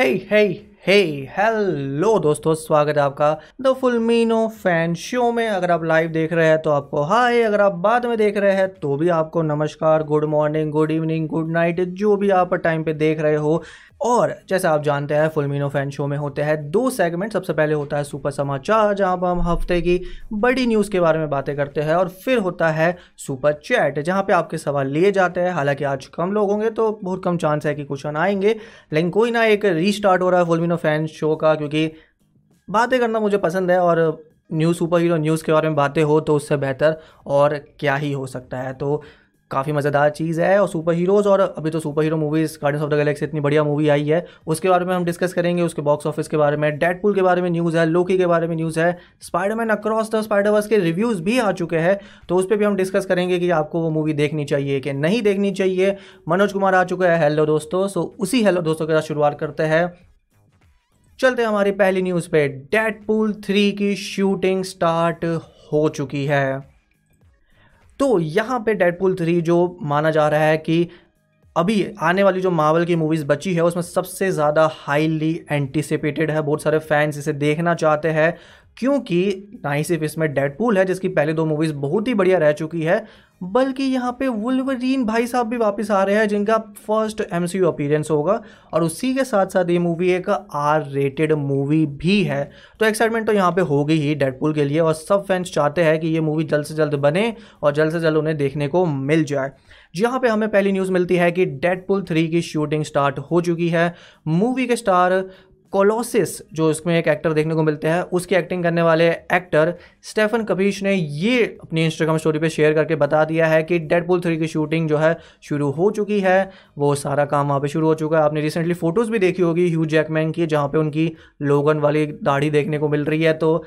हे हे हे hello दोस्तों, स्वागत है आपका द फुल मीनो फ़ैन शो में। अगर आप लाइव देख रहे हैं तो आपको हाय अगर आप बाद में देख रहे हैं तो भी आपको नमस्कार good morning good evening good night जो भी आप टाइम पे देख रहे हो। और जैसे आप जानते हैं फुलमिनो फ़ैन शो में होते हैं दो सेगमेंट सबसे पहले होता है सुपर समाचार जहाँ पर हम हफ़्ते की बड़ी न्यूज़ के बारे में बातें करते हैं, और फिर होता है सुपर चैट जहाँ पे आपके सवाल लिए जाते हैं। हालाँकि आज कम लोग होंगे तो बहुत कम चांस है कि क्वेश्चन आएँगे, लेकिन कोई ना एक रीस्टार्ट हो रहा है फुलमिनो फ़ैन शो का, क्योंकि बातें करना मुझे पसंद है, और न्यूज़ सुपर हीरो न्यूज़ के बारे में बातें हो तो उससे बेहतर और क्या ही हो सकता है। तो काफ़ी मज़ेदार चीज़ है और सुपर हीरोज़ और अभी तो super hero movies Guardians of the Galaxy इतनी बढ़िया मूवी आई है। उसके बारे में हम डिस्कस करेंगे, उसके बॉक्स ऑफ़िस के बारे में डेडपुल के बारे में न्यूज़ है लोकी के बारे में न्यूज़ है स्पाइडरमैन अक्रॉस द स्पाइडरवर्स के रिव्यूज़ भी आ चुके हैं तो उस पर भी हम डिस्कस करेंगे कि आपको वो मूवी देखनी चाहिए कि नहीं देखनी चाहिए। मनोज कुमार आ चुका है हेलो दोस्तों सो उसी हेलो दोस्तों के साथ शुरुआत करते हैं। चलते हमारी पहली न्यूज़ पे डेडपुल थ्री की शूटिंग स्टार्ट हो चुकी है। तो यहाँ पे डेडपुल थ्री जो माना जा रहा है कि अभी आने वाली जो मावल की मूवीज़ बची है, उसमें सबसे ज़्यादा हाईली एंटिसिपेटेड है, बहुत सारे फैंस इसे देखना चाहते हैं। क्योंकि ना ही सिर्फ़ इसमें डेडपूल है, जिसकी पहले दो मूवीज़ बहुत ही बढ़िया रह चुकी है, बल्कि यहाँ पे वुलवरीन भाई साहब भी वापस आ रहे हैं, जिनका फ़र्स्ट एम सी अपीरेंस होगा, और उसी के साथ साथ ये मूवी एक आर रेटेड मूवी भी है। तो एक्साइटमेंट तो यहाँ पे हो गई ही डेडपुल के लिए, और सब फैंस चाहते हैं कि ये मूवी जल्द से जल्द बने, और जल्द से जल्द उन्हें देखने को मिल जाए। जहाँ पे हमें पहली न्यूज़ मिलती है कि डेडपुल थ्री की शूटिंग स्टार्ट हो चुकी है। मूवी के स्टार कोलोसिस जो इसमें एक एक्टर देखने को मिलते हैं, उसकी एक्टिंग करने वाले एक्टर स्टेफन कपीश ने ये अपनी इंस्टाग्राम स्टोरी पे शेयर करके बता दिया है कि डेडपुल थ्री की शूटिंग जो है, शुरू हो चुकी है। वो सारा काम वहाँ पे शुरू हो चुका है। आपने रिसेंटली फ़ोटोज़ भी देखी होगी ह्यू जैकमैन की, जहाँ पे उनकी लोगन वाली दाढ़ी देखने को मिल रही है। तो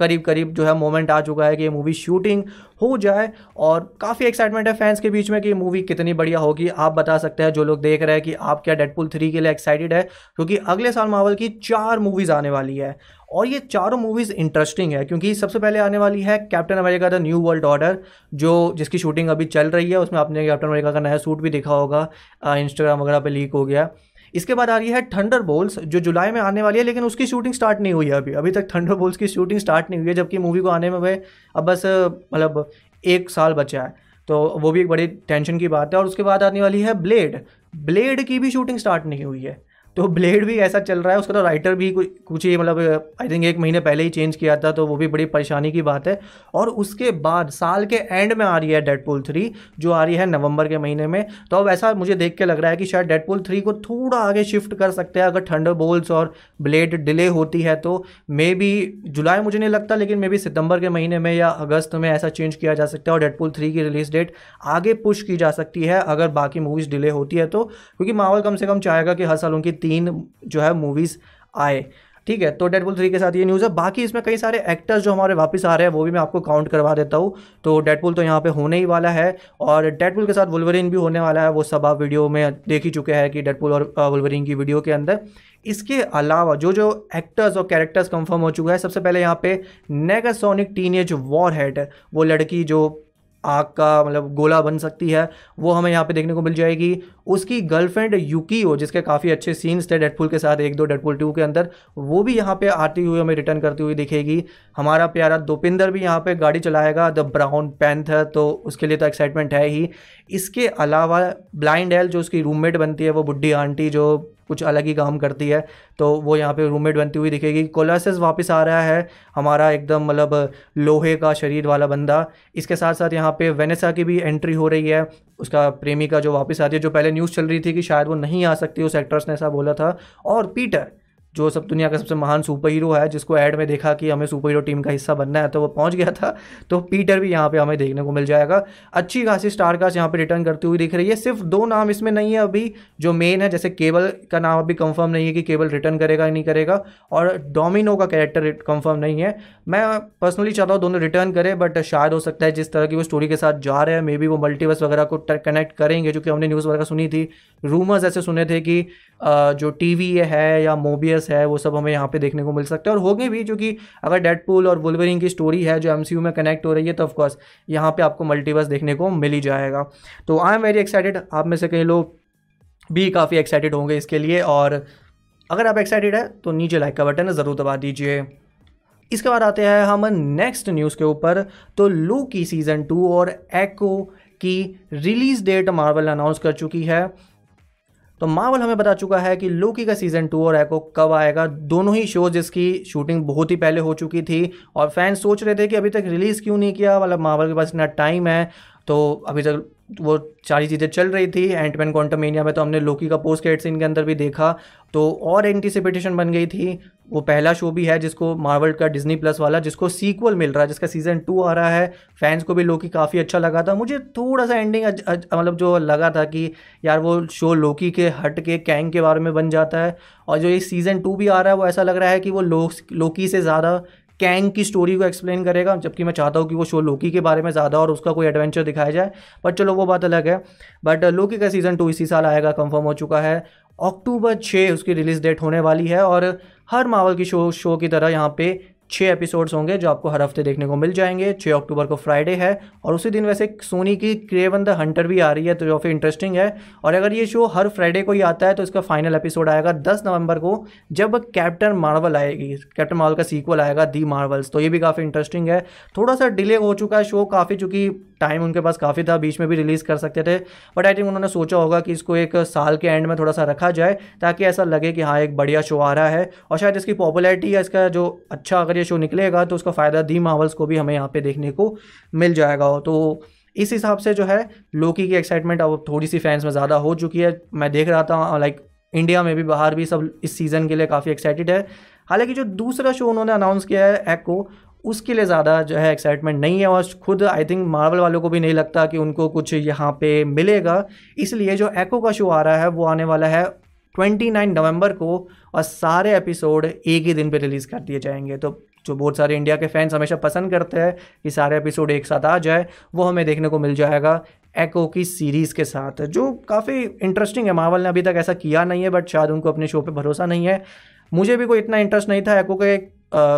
करीब करीब जो है मोमेंट आ चुका है कि ये मूवी शूटिंग हो जाए और काफ़ी एक्साइटमेंट है फैंस के बीच में कि मूवी कितनी बढ़िया होगी। आप बता सकते हैं, जो लोग देख रहे हैं कि आप क्या डेडपुल थ्री के लिए एक्साइटेड है, क्योंकि अगले साल मावल की चार मूवीज़ आने वाली है। और ये चारों मूवीज़ इंटरेस्टिंग है, क्योंकि सबसे पहले आने वाली है Captain America the New World Order जो जिसकी शूटिंग अभी चल रही है, उसमें आपने कैप्टन अमेरिका का नया सूट भी देखा होगा इंस्टाग्राम वगैरह पे लीक हो गया। इसके बाद आ रही है थंडर बोल्स जो जुलाई में आने वाली है, लेकिन उसकी शूटिंग स्टार्ट नहीं हुई है अभी। अभी तक थंडर बोल्स की शूटिंग स्टार्ट नहीं हुई है, जबकि मूवी को आने में वह अब बस मतलब एक साल बचा है। तो वो भी एक बड़ी टेंशन की बात है, और उसके बाद आने वाली है ब्लेड ब्लेड की भी शूटिंग स्टार्ट नहीं हुई है। तो ब्लेड भी ऐसा चल रहा है, उसका तो राइटर भी कुछ ही मतलब आई थिंक एक महीने पहले ही चेंज किया था तो वो भी बड़ी परेशानी की बात है। और उसके बाद साल के एंड में आ रही है डेडपुल थ्री जो आ रही है नवंबर के महीने में। तो अब ऐसा मुझे देख के लग रहा है कि शायद डेडपुल थ्री को थोड़ा आगे शिफ्ट कर सकते हैं, अगर थंडर और ब्लेड डिले होती है तो। मे बी जुलाई मुझे नहीं लगता, लेकिन मे बी सितंबर के महीने में या अगस्त में ऐसा चेंज किया जा सकता है, और डेडपुल थ्री की रिलीज़ डेट आगे पुश की जा सकती है, अगर बाकी मूवीज़ डिले होती है तो। क्योंकि माहौल कम से कम चाहेगा कि हर साल उनकी तीन जो है मूवीज़ आए। ठीक है तो डेडपुल थ्री के साथ ये न्यूज़ है। बाकी इसमें कई सारे एक्टर्स जो हमारे वापस आ रहे हैं, वो भी मैं आपको काउंट करवा देता हूँ। तो डेडपुल तो यहाँ पे होने ही वाला है और डेडपुल के साथ वुलवरिन भी होने वाला है। वो सब आप वीडियो में देख ही चुके हैं कि डेडपुल और वुलवरिन की वीडियो के अंदर। इसके अलावा जो जो एक्टर्स और कैरेक्टर्स कंफर्म हो चुका है, सबसे पहले यहाँ पे नेगासोनिक टीनेज वॉर हेड वो लड़की जो आग का मतलब गोला बन सकती है, वो हमें यहाँ पे देखने को मिल जाएगी। उसकी गर्लफ्रेंड यूकीओ जिसके काफ़ी अच्छे सीन्स थे डेडपुल के साथ, एक दो डेडपुल टू के अंदर, वो भी यहाँ पे आती हुई हमें रिटर्न करती हुई दिखेगी। हमारा प्यारा दोपिंदर भी यहाँ पे गाड़ी चलाएगा द ब्राउन पैंथर तो उसके लिए तो एक्साइटमेंट है ही। इसके अलावा ब्लाइंड एल जो उसकी रूममेट बनती है, वो बुढ़ी आंटी, जो कुछ अलग ही काम करती है। तो वो यहाँ पे रूममेट बनती हुई दिखेगी। कोलासिस वापस आ रहा है। हमारा एकदम मतलब लोहे का शरीर वाला बंदा। इसके साथ साथ यहाँ पे वेनेसा की भी एंट्री हो रही है। उसका प्रेमिका जो वापस आती है, जो पहले न्यूज़ चल रही थी कि शायद वो नहीं आ सकती उस एक्ट्रेस ने, ऐसा बोला था। और पीटर जो सब दुनिया का सबसे महान सुपर हीरो है, जिसको ऐड में देखा कि हमें सुपर हीरो टीम का हिस्सा बनना है तो वो पहुँच गया था। तो पीटर भी यहाँ पे हमें देखने को मिल जाएगा। अच्छी खासी स्टार कास्ट यहाँ पे रिटर्न करती हुई दिख रही है। सिर्फ़ दो नाम इसमें नहीं है अभी, जो मेन है, जैसे केबल का नाम अभी कंफर्म नहीं है कि केबल रिटर्न करेगा नहीं करेगा, और डोमिनो का कैरेक्टर कंफर्म नहीं है। मैं पर्सनली चाहता हूँ दोनों रिटर्न करें बट शायद हो सकता है जिस तरह की वो स्टोरी के साथ जा रहे हैं मे बी वो मल्टीवर्स वगैरह को कनेक्ट करेंगे, जो कि हमने न्यूज़ वगैरह सुनी थी। रूमर्स ऐसे सुने थे कि जो टीवी है या मोबियस है, वो सब हमें यहाँ पे देखने को मिल सकता है। और होंगे भी जो कि अगर डेडपूल और बुलवरिंग की स्टोरी है जो एमसीयू में कनेक्ट हो रही है तो ऑफकोर्स यहाँ पे आपको मल्टीवर्स देखने को मिल ही जाएगा। तो आई एम वेरी एक्साइटेड आप में से कई लोग भी काफ़ी एक्साइटेड होंगे इसके लिए। और अगर आप एक्साइटेड है तो नीचे लाइक का बटन ज़रूर दबा दीजिए। इसके बाद आते हैं हम नेक्स्ट न्यूज़ के ऊपर। तो लू की सीज़न टू और एको की रिलीज़ डेट मार्वल अनाउंस कर चुकी है। तो मावल हमें बता चुका है कि लोकी का सीज़न टू और एको कब आएगा? दोनों ही शोज़ इसकी शूटिंग बहुत ही पहले हो चुकी थी और फैंस सोच रहे थे कि अभी तक रिलीज़ क्यों नहीं किया? मतलब मावल के पास इतना टाइम है तो अभी तक वो सारी चीज़ें चल रही थी एंटमैन क्वांटमेनिया में तो हमने लोकी का पोस्ट क्रेडिट सीन के अंदर भी देखा तो और एंटीसिपेटेशन बन गई थी। वो पहला शो भी है जिसको मार्वल का डिज्नी प्लस वाला जिसको सीक्वल मिल रहा है जिसका सीज़न टू आ रहा है। फैंस को भी लोकी काफ़ी अच्छा लगा था। मुझे थोड़ा सा एंडिंग मतलब जो लगा था कि यार वो शो लोकी के हट के कैंग के बारे में बन जाता है। और जो ये सीज़न टू भी आ रहा है वो ऐसा लग रहा है कि वो लो, लोकी से ज़्यादा कैंग की स्टोरी को एक्सप्लेन करेगा, जबकि मैं चाहता हूँ कि वो शो लोकी के बारे में ज़्यादा और उसका कोई एडवेंचर दिखाया जाए बट चलो वो बात अलग है। बट लोकी का सीज़न टू इसी साल आएगा कंफर्म हो चुका है। अक्टूबर छः उसकी रिलीज़ डेट होने वाली है और हर मावल की शो शो की तरह यहाँ पे छः एपिसोड्स होंगे जो आपको हर हफ़्ते देखने को मिल जाएँगे। छः अक्टूबर को फ्राइडे है और उसी दिन वैसे सोनी की क्रेवन द हंटर भी आ रही है तो जो इंटरेस्टिंग है। और अगर ये शो हर फ्राइडे को ही आता है तो इसका फाइनल एपिसोड आएगा दस नवंबर को, जब कैप्टन मार्वल आएगी। कैप्टन मार्वल का सीक्वल आएगा दी मार्वल्स तो ये भी काफ़ी इंटरेस्टिंग है। थोड़ा सा डिले हो चुका है शो काफ़ी चूँकि टाइम उनके पास काफ़ी था, बीच में भी रिलीज़ कर सकते थे बट आई थिंक उन्होंने सोचा होगा कि इसको एक साल के एंड में थोड़ा सा रखा जाए, ताकि ऐसा लगे कि हाँ एक बढ़िया शो आ रहा है, और शायद इसकी पॉपुलैरिटी या इसका जो अच्छा अगर ये शो निकलेगा तो उसका फ़ायदा दी मावल्स को भी हमें यहाँ पर देखने को मिल जाएगा। तो इस हिसाब से जो है लोकी की एक्साइटमेंट अब थोड़ी सी फैंस में ज़्यादा हो चुकी है। मैं देख रहा था लाइक इंडिया में भी, बाहर भी सब इस सीज़न के लिए काफ़ी एक्साइटेड है। हालाँकि जो दूसरा शो उन्होंने अनाउंस किया है एक्को उसके लिए ज़्यादा जो है एक्साइटमेंट नहीं है और खुद आई थिंक मार्वल वालों को भी नहीं लगता कि उनको कुछ यहाँ पे मिलेगा। इसलिए जो एको का शो आ रहा है, वो आने वाला है 29 नवंबर को और सारे एपिसोड एक ही दिन पे रिलीज़ कर दिए जाएँगे। तो जो बहुत सारे इंडिया के फैंस हमेशा पसंद करते हैं कि सारे एपिसोड एक साथ आ जाए, वो हमें देखने को मिल जाएगा एको की सीरीज़ के साथ, जो काफ़ी इंटरेस्टिंग है। मावल ने अभी तक ऐसा किया नहीं है बट शायद उनको अपने शो पे भरोसा नहीं है। मुझे भी कोई इतना इंटरेस्ट नहीं था एको के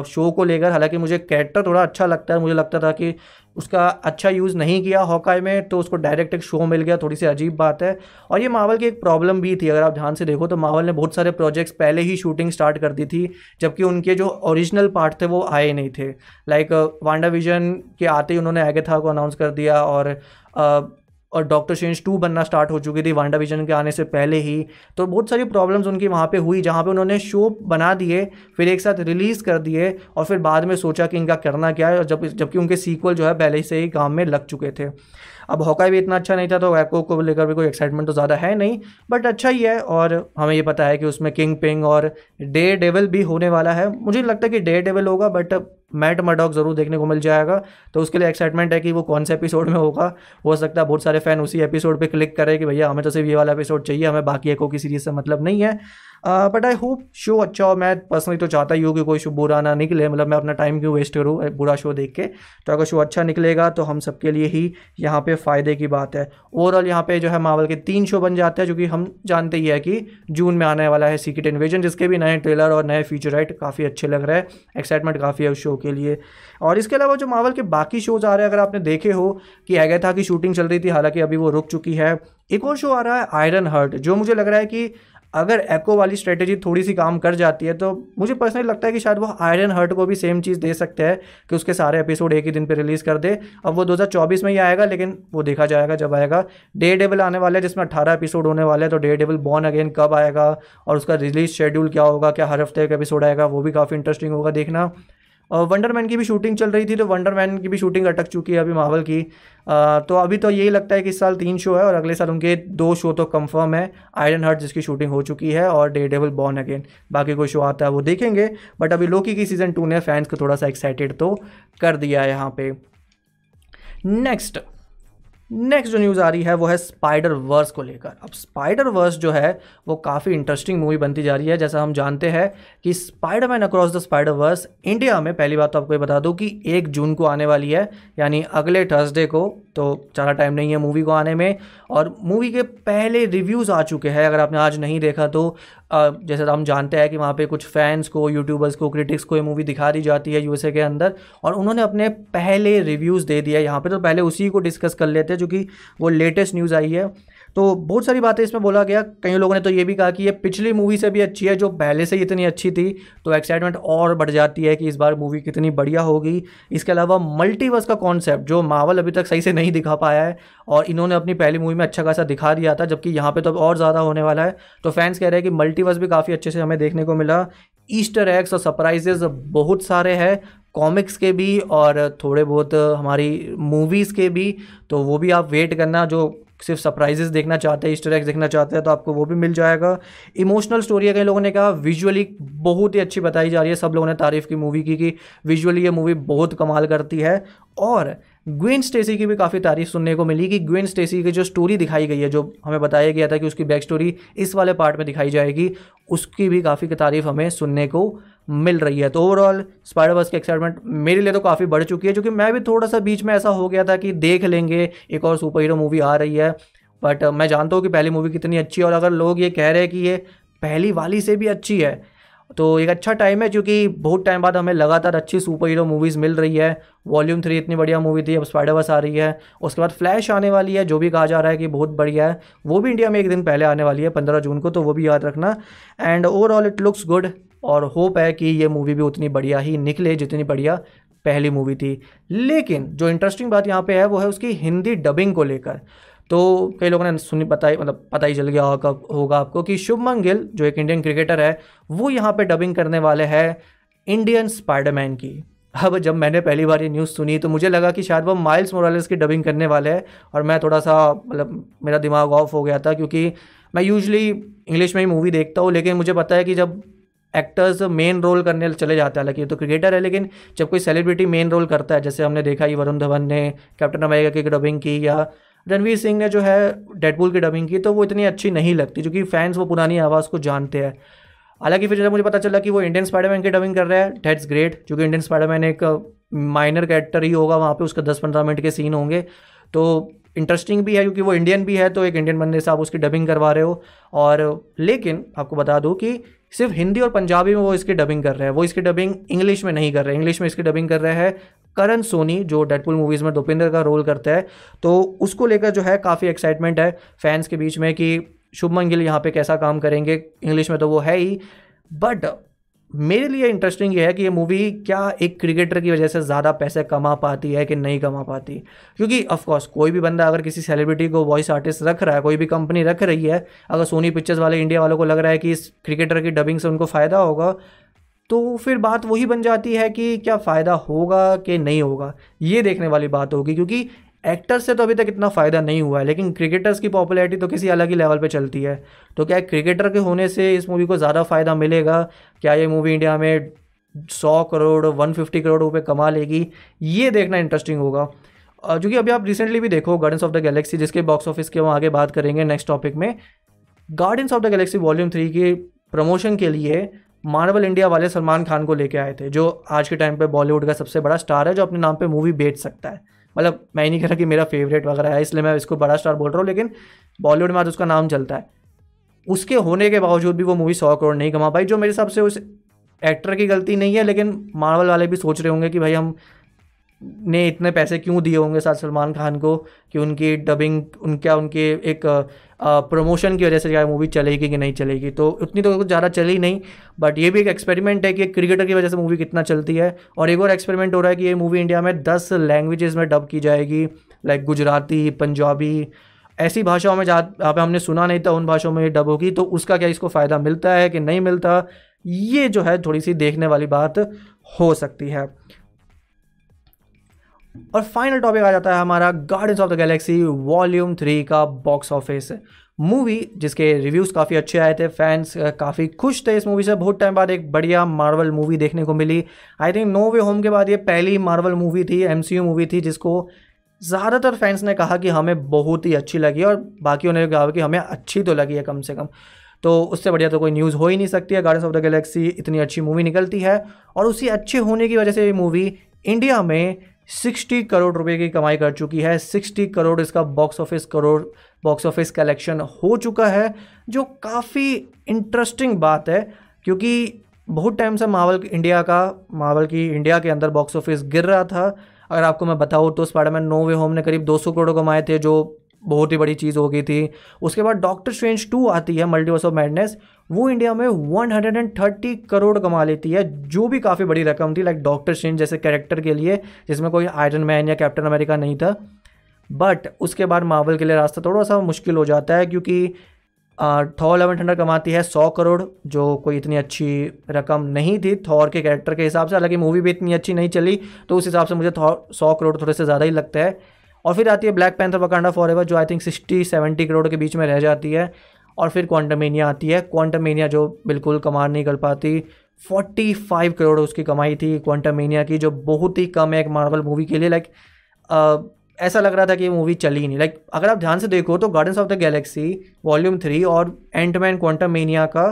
शो को लेकर। हालाँकि मुझे कैरेक्टर थोड़ा अच्छा लगता है। मुझे लगता था कि उसका अच्छा यूज़ नहीं किया हॉकाई में तो उसको डायरेक्ट एक शो मिल गया। थोड़ी सी अजीब बात है। और ये मावल की एक प्रॉब्लम भी थी। अगर आप ध्यान से देखो तो मावल ने बहुत सारे प्रोजेक्ट्स पहले ही शूटिंग स्टार्ट कर दी थी, जबकि उनके जो ओरिजिनल पार्ट थे, वो आए नहीं थे। लाइक वांडा विजन के आते ही उन्होंने आगे था को अनाउंस कर दिया और और डॉक्टर चेंज टू बनना स्टार्ट हो चुकी थी वांडा विजन के आने से पहले ही। तो बहुत सारी प्रॉब्लम्स उनकी वहाँ पे हुई, जहाँ पे उन्होंने शो बना दिए, फिर एक साथ रिलीज़ कर दिए और फिर बाद में सोचा कि इनका करना क्या है, और जब, जबकि उनके सीक्वल जो है पहले से ही काम में लग चुके थे। अब हॉकाई भी इतना अच्छा नहीं था तो वैको को लेकर भी कोई एक्साइटमेंट तो ज़्यादा है नहीं बट अच्छा ही है, और हमें ये पता है कि उसमें किंग पिंग और डे डेवल भी होने वाला है। मुझे लगता है कि डे डेवल होगा बट मैट मडॉक ज़रूर देखने को मिल जाएगा। तो उसके लिए एक्साइटमेंट है कि वो कौन से एपिसोड में होगा। हो सकता है बहुत सारे फ़ैन उसी एपिसोड पे क्लिक करें कि भैया हमें तो सिर्फ़ ये वाला एपिसोड चाहिए, हमें बाकी एको की सीरीज़ से मतलब नहीं है। बट आई होप शो अच्छा हो। मैं पर्सनली तो चाहता ही हूँ कि कोई शो बुरा ना निकले। मतलब मैं अपना टाइम क्यों वेस्ट करूँ बुरा शो देख के? तो अगर शो अच्छा निकलेगा तो हम सबके लिए ही यहाँ पे फ़ायदे की बात है। ओवरऑल यहाँ पे जो है मावल के तीन शो बन जाते हैं, जो कि हम जानते ही है कि जून में आने वाला है सीक्रेट इन्वेजन जिसके भी नए ट्रेलर और नए फीचर राइट काफ़ी अच्छे लग रहे हैं। एक्साइटमेंट काफ़ी है उस शो के लिए। और इसके अलावा जो मावल के बाकी शोज़ आ रहे हैं, अगर आपने देखे हो, कि गया था कि शूटिंग चल रही थी, हालाँकि अभी वो रुक चुकी है। एक और शो आ रहा है आयरन हर्ट जो मुझे लग रहा है कि अगर एको वाली स्ट्रेटेजी थोड़ी सी काम कर जाती है तो मुझे पर्सनली लगता है कि शायद वो आयरन हर्ट को भी सेम चीज़ दे सकते हैं कि उसके सारे एपिसोड एक ही दिन पे रिलीज़ कर दे। अब वो 2024 में ही आएगा, लेकिन वो देखा जाएगा जब आएगा। डे डेबल आने वाला है, जिसमें अट्ठारह एपिसोड होने वाले हैं तो डे डेबल बॉर्न अगेन कब आएगा और उसका रिलीज़ शेड्यूल क्या होगा, क्या हर हफ़्ते का एपिसोड आएगा, वो भी काफ़ी इंटरेस्टिंग होगा देखना। वंडरमैन की भी शूटिंग चल रही थी तो वंडरमैन की भी शूटिंग अटक चुकी है अभी माहौल की। आ, तो अभी तो यही लगता है कि इस साल तीन शो है और अगले साल उनके दो शो तो कंफर्म है। आयरन हर्ट जिसकी शूटिंग हो चुकी है और डे डेवल बॉर्न अगेन बाकी कोई शो आता है वो देखेंगे। बट अभी लोकी की सीज़न टू ने फैंस को थोड़ा सा एक्साइटेड तो कर दिया है यहाँ पे। नेक्स्ट नेक्स्ट जो न्यूज़ आ रही है, वो है स्पाइडर वर्स को लेकर। अब स्पाइडर वर्स जो है, वो काफ़ी इंटरेस्टिंग मूवी बनती जा रही है। जैसा हम जानते हैं कि Spiderman across the Spiderverse India में, पहली बात तो आपको ये बता दूँ कि एक जून को आने वाली है, यानी अगले थर्सडे को तो ज़्यादा टाइम नहीं है मूवी को आने में। और मूवी के पहले रिव्यूज़ आ चुके हैं, अगर आपने आज नहीं देखा तो। जैसे तो हम जानते हैं कि वहाँ पे कुछ फैंस को यूट्यूबर्स को क्रिटिक्स को ये मूवी दिखा दी जाती है यूएसए के अंदर और उन्होंने अपने पहले रिव्यूज़ दे दिया यहाँ पे तो पहले उसी को डिस्कस कर लेते हैं जो कि वो लेटेस्ट न्यूज़ आई है। तो बहुत सारी बातें इसमें बोला गया। कई लोगों ने तो ये भी कहा कि ये पिछली मूवी से भी अच्छी है, जो पहले से ही इतनी अच्छी थी तो एक्साइटमेंट और बढ़ जाती है कि इस बार मूवी कितनी बढ़िया होगी। इसके अलावा मल्टीवर्स का कॉन्सेप्ट जो मावल अभी तक सही से नहीं दिखा पाया है, और इन्होंने अपनी पहली मूवी में अच्छा खासा दिखा दिया था, जबकि यहाँ पर तो और ज़्यादा होने वाला है। तो फैंस कह रहे हैं कि मल्टीवर्स भी काफ़ी अच्छे से हमें देखने को मिला। ईस्टर एग्स और सरप्राइजेज बहुत सारे हैं कॉमिक्स के भी, और थोड़े बहुत हमारी मूवीज़ के भी। तो वो भी आप वेट करना, जो सिर्फ़ सरप्राइजेस देखना चाहते हैं ईस्टर देखना चाहते हैं तो आपको वो भी मिल जाएगा। इमोशनल स्टोरी है कई लोगों ने कहा विजुअली बहुत ही अच्छी बताई जा रही है सब लोगों ने तारीफ़ की मूवी की, कि विजुअली ये मूवी बहुत कमाल करती है। और ग्वेन स्टेसी की भी काफ़ी तारीफ़ सुनने को मिली कि ग्वेन स्टेसी की जो स्टोरी दिखाई गई है, जो हमें बताया गया था कि उसकी बैक स्टोरी इस वाले पार्ट में दिखाई जाएगी, उसकी भी काफ़ी तारीफ़ हमें सुनने को मिल रही है। तो ओवरऑल स्पाइडरवर्स की एक्साइटमेंट मेरे लिए तो काफ़ी बढ़ चुकी है, क्योंकि मैं भी थोड़ा सा बीच में ऐसा हो गया था कि देख लेंगे, एक और सुपर हीरो मूवी आ रही है। बट मैं जानता हूँ कि पहली मूवी कितनी अच्छी है, और अगर लोग ये कह रहे हैं कि ये पहली वाली से भी अच्छी है तो एक अच्छा टाइम है, क्योंकि बहुत टाइम बाद हमें लगातार अच्छी सुपर हीरो मूवीज़ मिल रही है। वॉल्यूम थ्री इतनी बढ़िया मूवी थी, अब स्पाइडरवर्स आ रही है। उसके बाद फ्लैश आने वाली है, जो भी कहा जा रहा है कि बहुत बढ़िया है। वो भी इंडिया में एक दिन पहले आने वाली है, पंद्रह जून को तो वो भी याद रखना। And overall it looks good और होप है कि ये मूवी भी उतनी बढ़िया ही निकले जितनी बढ़िया पहली मूवी थी। लेकिन जो इंटरेस्टिंग बात यहाँ पे है, वो है उसकी हिंदी डबिंग को लेकर। तो कई लोगों ने सुनी ही मतलब पता ही चल गया होगा होगा आपको कि शुभमन गिल जो एक इंडियन क्रिकेटर है, वो यहाँ पे डबिंग करने वाले हैं इंडियन स्पाइडरमैन की। अब जब मैंने पहली बार ये न्यूज़ सुनी तो मुझे लगा कि शायद वो माइल्स मोरालेस की डबिंग करने वाले हैं, और मैं थोड़ा सा मतलब मेरा दिमाग ऑफ़ हो गया था, क्योंकि मैं यूजली इंग्लिश में ही मूवी देखता हूँ, लेकिन मुझे पता है कि जब एक्टर्स मेन रोल करने चले जाते हैं। हालाँकि ये तो क्रिकेटर है, लेकिन जब कोई सेलिब्रिटी मेन रोल करता है, जैसे हमने देखा ही वरुण धवन ने कैप्टन अमेरिका की डबिंग की, या रणवीर सिंह ने जो है डेडपुल की डबिंग की तो वो इतनी अच्छी नहीं लगती, क्योंकि फैंस वो पुरानी आवाज़ को जानते हैं। हालाँकि फिर जब मुझे पता चला कि वो इंडियन स्पाइडरमैन की डबिंग कर रहा है डेट्स ग्रेट क्योंकि इंडियन स्पाइडरमैन एक माइनर कैरेक्टर ही होगा, वहाँ पे उसका दस पंद्रह मिनट के सीन होंगे। तो इंटरेस्टिंग भी है, क्योंकि वो इंडियन भी है तो एक इंडियन बंदे से आप उसकी डबिंग करवा रहे हो। और लेकिन आपको बता दूँ कि सिर्फ़ हिंदी और पंजाबी में वो इसकी डबिंग कर रहे हैं। वो इसकी डबिंग इंग्लिश में नहीं कर रहे। इंग्लिश में इसकी डबिंग कर रहे हैं करण सोनी, जो डेडपुल मूवीज़ में दोपिंदर का रोल करता है। तो उसको लेकर जो है काफ़ी एक्साइटमेंट है फैंस के बीच में कि शुभमन गिल यहाँ पे कैसा काम करेंगे। इंग्लिश में तो वो है ही। बट मेरे लिए इंटरेस्टिंग ये है कि ये मूवी क्या एक क्रिकेटर की वजह से ज़्यादा पैसे कमा पाती है कि नहीं कमा पाती? क्योंकि ऑफकोर्स कोई भी बंदा अगर किसी सेलिब्रिटी को वॉइस आर्टिस्ट रख रहा है, कोई भी कंपनी रख रही है, अगर सोनी पिक्चर्स वाले इंडिया वालों को लग रहा है कि इस क्रिकेटर की डबिंग से उनको फ़ायदा होगा तो फिर बात वही बन जाती है कि क्या फ़ायदा होगा कि नहीं होगा? ये देखने वाली बात होगी, क्योंकि एक्टर से तो अभी तक इतना फ़ायदा नहीं हुआ है, लेकिन क्रिकेटर्स की पॉपुलैरिटी तो किसी अलग ही लेवल पे चलती है। तो क्या क्रिकेटर के होने से इस मूवी को ज़्यादा फ़ायदा मिलेगा? क्या ये मूवी इंडिया में सौ करोड़ वन फिफ्टी करोड़ रुपये कमा लेगी? ये देखना इंटरेस्टिंग होगा। क्योंकि अभी आप रिसेंटली भी देखो गार्डन्स ऑफ़ द गैलेक्सी जिसके बॉक्स ऑफ़िस के हम आगे बात करेंगे नेक्स्ट टॉपिक में। Guardians of the Galaxy volume three के प्रमोशन के लिए मार्वल इंडिया वाले सलमान खान को लेके आए थे, जो आज के टाइम पे बॉलीवुड का सबसे बड़ा स्टार है, जो अपने नाम पे मूवी बेच सकता है। मतलब मैं ही नहीं कह रहा कि मेरा फेवरेट वगैरह है, इसलिए मैं इसको बड़ा स्टार बोल रहा हूँ, लेकिन बॉलीवुड में आज उसका नाम चलता है। उसके होने के बावजूद भी वो मूवी सौ करोड़ नहीं कमा पाई, जो मेरे हिसाब से उस एक्टर की गलती नहीं है, लेकिन मार्वल वाले भी सोच रहे होंगे कि भाई हम ने इतने पैसे क्यों दिए होंगे साथ सलमान खान को कि उनकी डबिंग उनका उनके एक प्रमोशन की वजह से क्या मूवी चलेगी कि नहीं चलेगी? तो उतनी तो ज़्यादा चली नहीं बट ये भी एक एक्सपेरिमेंट है कि एक क्रिकेटर की वजह से मूवी कितना चलती है। और एक और एक्सपेरिमेंट हो रहा है कि ये मूवी इंडिया में दस लैंग्वेजेस में डब की जाएगी लाइक गुजराती, पंजाबी, ऐसी भाषाओं में जहाँ पे हमने सुना नहीं था उन भाषाओं में डब होगी। तो उसका क्या इसको फ़ायदा मिलता है कि नहीं मिलता? ये जो है थोड़ी सी देखने वाली बात हो सकती है। और फाइनल टॉपिक आ जाता है हमारा Guardians of the Galaxy volume three का बॉक्स ऑफ़िस मूवी जिसके रिव्यूज़ काफ़ी अच्छे आए थे फैंस काफ़ी खुश थे इस मूवी से। बहुत टाइम बाद एक बढ़िया मार्वल मूवी देखने को मिली। I think no way home के बाद ये पहली मार्वल मूवी थी एमसीयू मूवी थी, जिसको ज़्यादातर फैंस ने कहा कि हमें बहुत ही अच्छी लगी और बाकियों ने कहा कि हमें अच्छी तो लगी है कम से कम। तो उससे बढ़िया तो कोई न्यूज़ हो ही नहीं सकती है। गार्डन्स ऑफ़ द गैलेक्सी इतनी अच्छी मूवी निकलती है और उसी अच्छे होने की वजह से ये मूवी इंडिया में सिक्सटी करोड़ रुपए की कमाई कर चुकी है। सिक्सटी करोड़ इसका box office crore box office collection हो चुका है, जो काफ़ी इंटरेस्टिंग बात है, क्योंकि बहुत टाइम से मावल इंडिया का मावल की इंडिया के अंदर बॉक्स ऑफ़िस गिर रहा था। अगर आपको मैं बताऊँ तो स्पाइडरमैन नो वे होम ने करीब 200 करोड़ कमाए थे, जो बहुत ही बड़ी चीज़ हो गई थी। उसके बाद डॉक्टर स्ट्रेंज टू आती है मल्टीवर्स ऑफ़ मैडनेस वो इंडिया में 130 करोड़ कमा लेती है, जो भी काफ़ी बड़ी रकम थी लाइक डॉक्टर स्ट्रेंज जैसे कैरेक्टर के लिए, जिसमें कोई आयरन मैन या कैप्टन अमेरिका नहीं था। बट उसके बाद मार्वल के लिए रास्ता थोड़ा सा मुश्किल हो जाता है, क्योंकि थॉर लेवन हंड्रेड कमाती है सौ करोड़, जो कोई इतनी अच्छी रकम नहीं थी। थॉर के कैरेक्टर के हिसाब से, हालाँकि मूवी भी इतनी अच्छी नहीं चली तो उस हिसाब से मुझे थॉर सौ करोड़ थोड़े से ज़्यादा ही लगता है। और फिर आती है Black Panther Wakanda for ever जो I think sixty seventy crore के बीच में रह जाती है। और फिर क्वांटमेनिया आती है। क्वांटमेनिया जो बिल्कुल कमाल नहीं कर पाती। फोर्टी फाइव करोड़ उसकी कमाई थी क्वांटमेनिया की, जो बहुत ही कम है एक मार्वल मूवी के लिए। लाइक ऐसा लग रहा था कि ये मूवी चली ही नहीं। लाइक अगर आप ध्यान से देखो तो Guardians of the Galaxy volume three और एंटमैन क्वांटम मेनिया का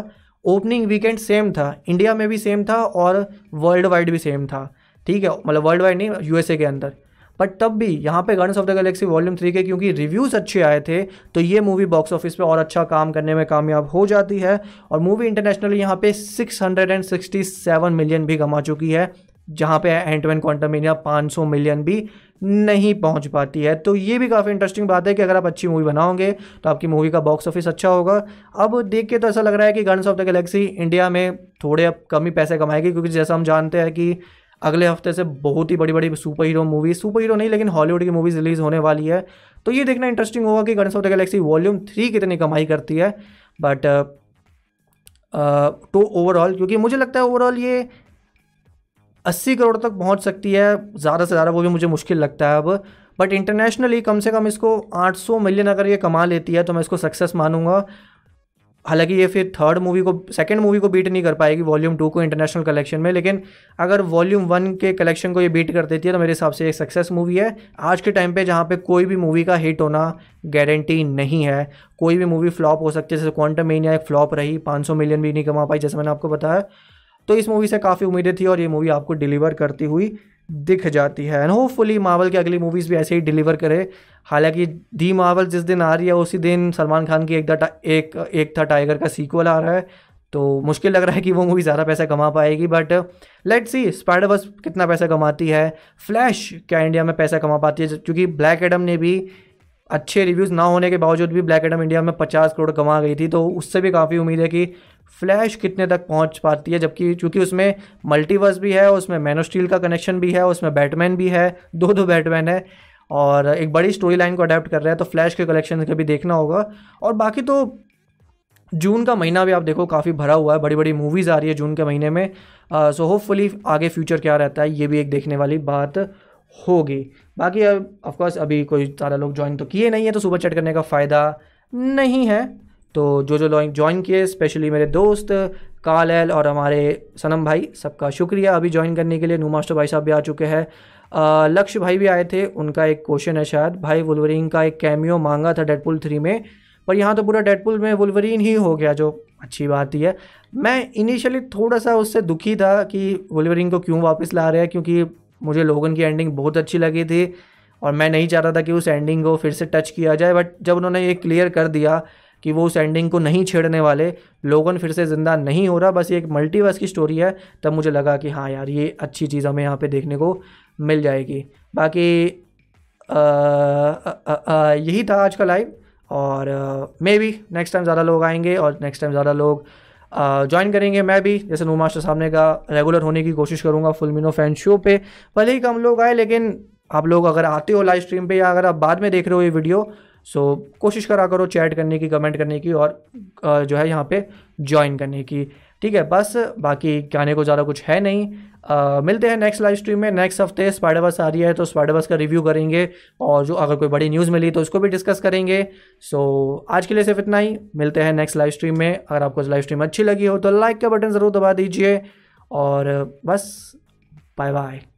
ओपनिंग वीकेंड सेम था। इंडिया में भी सेम था और वर्ल्ड वाइड भी सेम था। ठीक है? मतलब वर्ल्ड वाइड नहीं यूएसए के अंदर। बट तब भी यहाँ पे Guardians of the Galaxy volume three के क्योंकि रिव्यूज़ अच्छे आए थे तो ये मूवी बॉक्स ऑफ़िस पे और अच्छा काम करने में कामयाब हो जाती है। और मूवी इंटरनेशनली यहाँ पे 667 मिलियन भी कमा चुकी है, जहाँ पे एंटमैन क्वांटम इंडिया 500 मिलियन भी नहीं पहुँच पाती है। तो ये भी काफ़ी इंटरेस्टिंग बात है कि अगर आप अच्छी मूवी बनाओगे तो आपकी मूवी का बॉक्स ऑफ़िस अच्छा होगा। अब देख के तो ऐसा लग रहा है कि Guardians of the Galaxy India में थोड़े अब कम ही पैसे कमाएगी, क्योंकि जैसा हम जानते हैं कि अगले हफ़्ते से बहुत ही बड़ी बड़ी super hero movie super hero नहीं, लेकिन हॉलीवुड की मूवीज़ रिलीज़ होने वाली है। तो ये देखना इंटरेस्टिंग होगा कि Guardians of the Galaxy volume three कितनी कमाई करती है। बट टू ओवरऑल क्योंकि मुझे लगता है ओवरऑल ये अस्सी करोड़ तक पहुँच सकती है। ज़्यादा से ज़्यादा वो भी मुझे मुश्किल लगता है अब। बट इंटरनेशनली कम से कम इसको 800 मिलियन अगर ये कमा लेती है तो मैं इसको सक्सेस मानूँगा। हालाँकि ये फिर थर्ड मूवी को सेकंड मूवी को बीट नहीं कर पाएगी वॉल्यूम टू को इंटरनेशनल कलेक्शन में, लेकिन अगर वॉल्यूम वन के कलेक्शन को ये बीट कर देती है तो मेरे हिसाब से एक सक्सेस मूवी है। आज के टाइम पे जहाँ पे कोई भी मूवी का हिट होना गारंटी नहीं है। कोई भी मूवी फ्लॉप हो सकती है, जैसे क्वांटम मेनिया एक फ्लॉप रही 500 मिलियन भी नहीं कमा पाई, जैसे मैंने आपको बताया। तो इस मूवी से काफ़ी उम्मीदें थी और ये मूवी आपको डिलीवर करती हुई दिख जाती है। एंड होपफुली मावल की अगली मूवीज़ भी ऐसे ही डिलीवर करे। हालाँकि दी मावल जिस दिन आ रही है, उसी दिन सलमान खान की एक दा एक एक था टाइगर का सीक्वल आ रहा है। तो मुश्किल लग रहा है कि वो मूवी ज़्यादा पैसा कमा पाएगी बट लेट सी स्पाइडर बस कितना पैसा कमाती है। फ्लैश क्या इंडिया में पैसा कमा पाती है, क्योंकि ब्लैक एडम ने भी अच्छे रिव्यूज़ ना होने के बावजूद भी ब्लैक एडम इंडिया में पचास करोड़ कमा गई थी तो उससे भी काफ़ी उम्मीद है कि फ्लैश कितने तक पहुँच पाती है? जबकि चूँकि उसमें मल्टीवर्स भी है, उसमें मैनो स्टील का कनेक्शन भी है, उसमें बैटमैन भी है दो दो बैटमैन है, और एक बड़ी स्टोरी लाइन को अडेप्ट कर रहा है तो फ्लैश के कलेक्शन का भी देखना होगा। और बाकी तो जून का महीना भी आप देखो, काफ़ी भरा हुआ है बड़ी बड़ी मूवीज़ आ रही है जून के महीने में। सो होपफुली आगे फ्यूचर क्या रहता है, ये भी एक देखने वाली बात होगी। बाकी अब ऑफकोर्स अभी कोई सारा लोग ज्वाइन तो किए नहीं है तो सुबह चैट करने का फ़ायदा नहीं है। तो जो जो लोग ज्वाइन किए स्पेशली मेरे दोस्त काल एल और हमारे सनम भाई, सबका शुक्रिया अभी ज्वाइन करने के लिए। नू मास्टर भाई साहब भी आ चुके हैं। लक्ष्य भाई भी आए थे, उनका एक क्वेश्चन है शायद। भाई, वुलवरीन का एक कैमियो मांगा था डेडपुल थ्री में, पर यहाँ तो पूरा डेडपुल में वुलवरीन ही हो गया, जो अच्छी बात ही है। मैं इनिशियली थोड़ा सा उससे दुखी था कि वुलवरीन को क्यों वापस ला रहे हैं, क्योंकि मुझे लोगन की एंडिंग बहुत अच्छी लगी थी, और मैं नहीं चाह रहा था कि उस एंडिंग को फिर से टच किया जाए बट जब उन्होंने ये क्लियर कर दिया कि वो उस एंडिंग को नहीं छेड़ने वाले। लोगन फिर से ज़िंदा नहीं हो रहा बस ये एक मल्टीवर्स की स्टोरी है। तब मुझे लगा कि हाँ यार ये अच्छी चीज़ हमें यहाँ पे देखने को मिल जाएगी। बाकी आ, आ, आ, यही था आज का लाइव और मे बी नेक्स्ट टाइम ज़्यादा लोग आएँगे और नेक्स्ट टाइम ज़्यादा लोग ज्वाइन करेंगे। मैं भी जैसे नू मास्टर सामने का रेगुलर होने की कोशिश करूँगा फुल मिनो फ़ैन शो पे। भले ही कम लोग आए लेकिन आप लोग अगर आते हो लाइव स्ट्रीम पे या अगर आप बाद में देख रहे हो ये वीडियो सो so, कोशिश करा करो चैट करने की कमेंट करने की और जो है यहाँ पे ज्वाइन करने की। ठीक है बस बाकी कहने को ज़्यादा कुछ है नहीं। आ, मिलते हैं नेक्स्ट लाइव स्ट्रीम में। नेक्स्ट हफ़्ते स्पाइडर बस आ रही है तो स्पाइडर बस का रिव्यू करेंगे और जो अगर कोई बड़ी न्यूज़ मिली तो उसको भी डिस्कस करेंगे। सो आज के लिए सिर्फ़ इतना ही। मिलते हैं नेक्स्ट लाइव स्ट्रीम में। अगर आपको लाइव स्ट्रीम अच्छी लगी हो तो लाइक का बटन ज़रूर दबा दीजिए। और बस बाय बाय